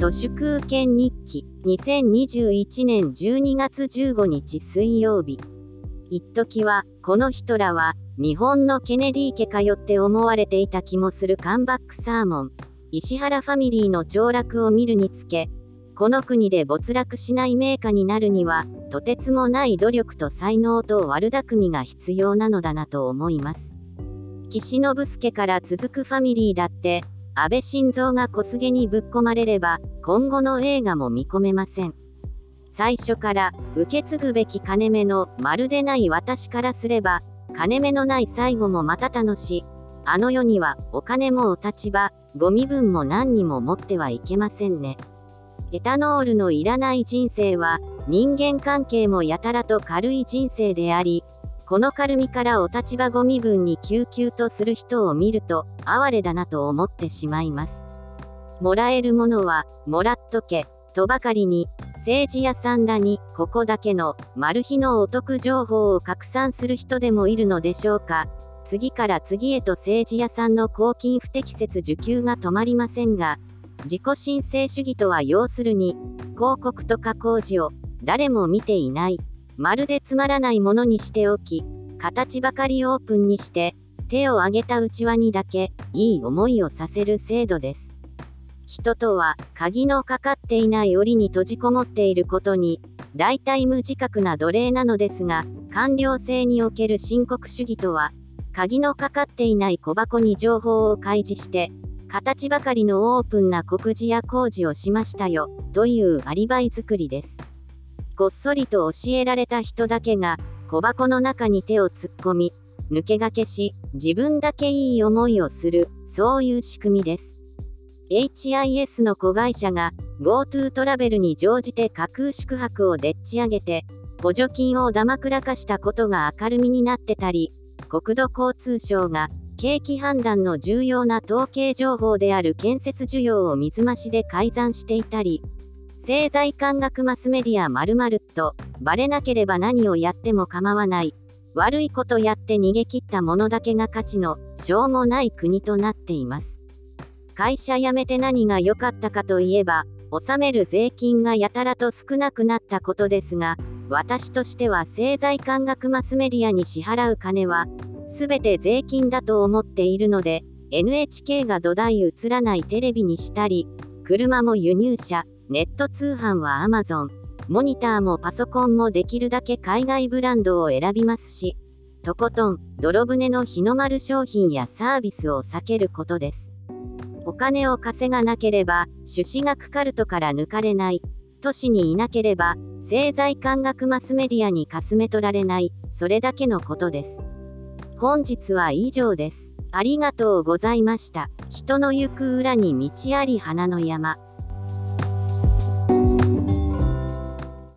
都市空権日記2021年12月15日水曜日。一時はこの人らは日本のケネディ家かよって思われていた気もするカンバックサーモン石原ファミリーの凋落を見るにつけこの国で没落しない名家になるにはとてつもない努力と才能と悪巧みが必要なのだなと思います。岸信介から続くファミリーだって安倍晋三が小菅にぶっ込まれれば今後の映画も見込めません。最初から受け継ぐべき金目のまるでない私からすれば金目のない最後もまた楽しい。あの世にはお金もお立場ご身分も何にも持ってはいけませんね。エタノールのいらない人生は人間関係もやたらと軽い人生でありこの軽みからお立場ご身分に救急とする人を見ると哀れだなと思ってしまいます。もらえるものはもらっとけとばかりに政治屋さんらにここだけのマル秘のお得情報を拡散する人でもいるのでしょうか。次から次へと政治屋さんの公金不適切受給が止まりませんが自己申請主義とは要するに広告と加工時を誰も見ていない。まるでつまらないものにしておき形ばかりオープンにして手を挙げた内輪にだけいい思いをさせる制度です。人とは鍵のかかっていない檻に閉じこもっていることに大体無自覚な奴隷なのですが官僚制における申告主義とは鍵のかかっていない小箱に情報を開示して形ばかりのオープンな告示や工事をしましたよというアリバイ作りです。こっそりと教えられた人だけが小箱の中に手を突っ込み抜け駆けし自分だけいい思いをするそういう仕組みです。HIS の子会社が GoTo トラベルに乗じて架空宿泊をでっち上げて補助金をだまくらかしたことが明るみになってたり国土交通省が景気判断の重要な統計情報である建設需要を水増しで改ざんしていたり、政財官学マスメディア〇〇と、バレなければ何をやっても構わない、悪いことやって逃げ切ったものだけが価値の、しょうもない国となっています。会社辞めて何が良かったかといえば、納める税金がやたらと少なくなったことですが、私としては政財官学マスメディアに支払う金は、すべて税金だと思っているので、NHK が土台映らないテレビにしたり、車も輸入車、ネット通販は Amazon、モニターもパソコンもできるだけ海外ブランドを選びますし、とことん、泥船の日の丸商品やサービスを避けることです。お金を稼がなければ、朱子学カルトから抜かれない。都市にいなければ、政財官学マスメディアにかすめ取られない、それだけのことです。本日は以上です。ありがとうございました。人の行く裏に道あり花の山。